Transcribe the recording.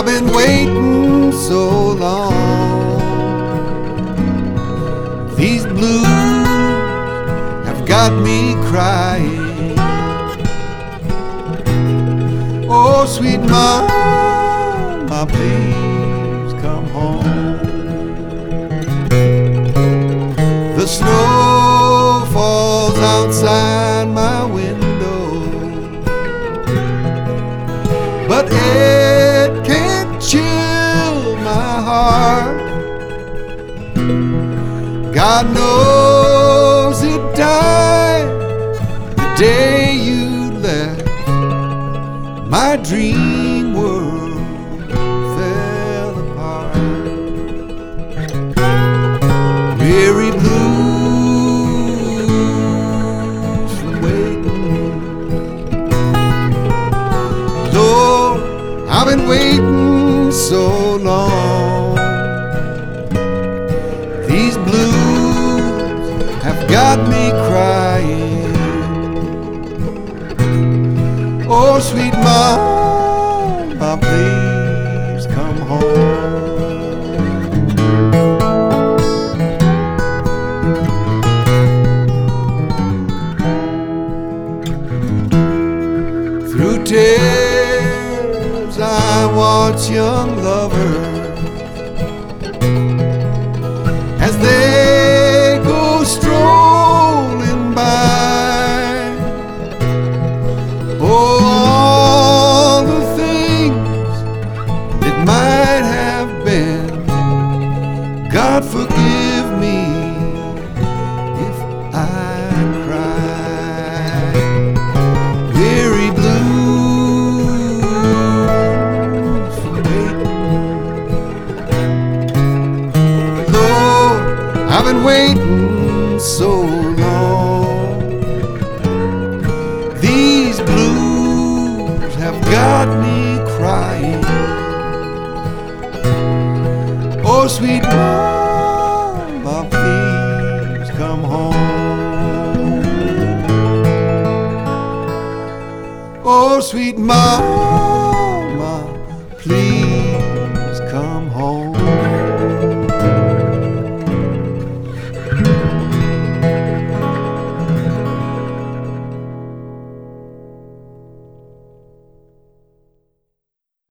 I've been waiting so long. These blues have got me crying. Oh, sweet mama, please come home. God knows it died the day you left. My dream world fell apart. Weary blues waiting. Lord, I've been waiting so got me crying. Oh, sweet mama, please come home. Through tears, I watch young lovers as they God forgive me if I cry. Weary from waiting. Lord, I've been waiting so long. These blues have got me crying. Oh, sweet mama, sweet mama, please.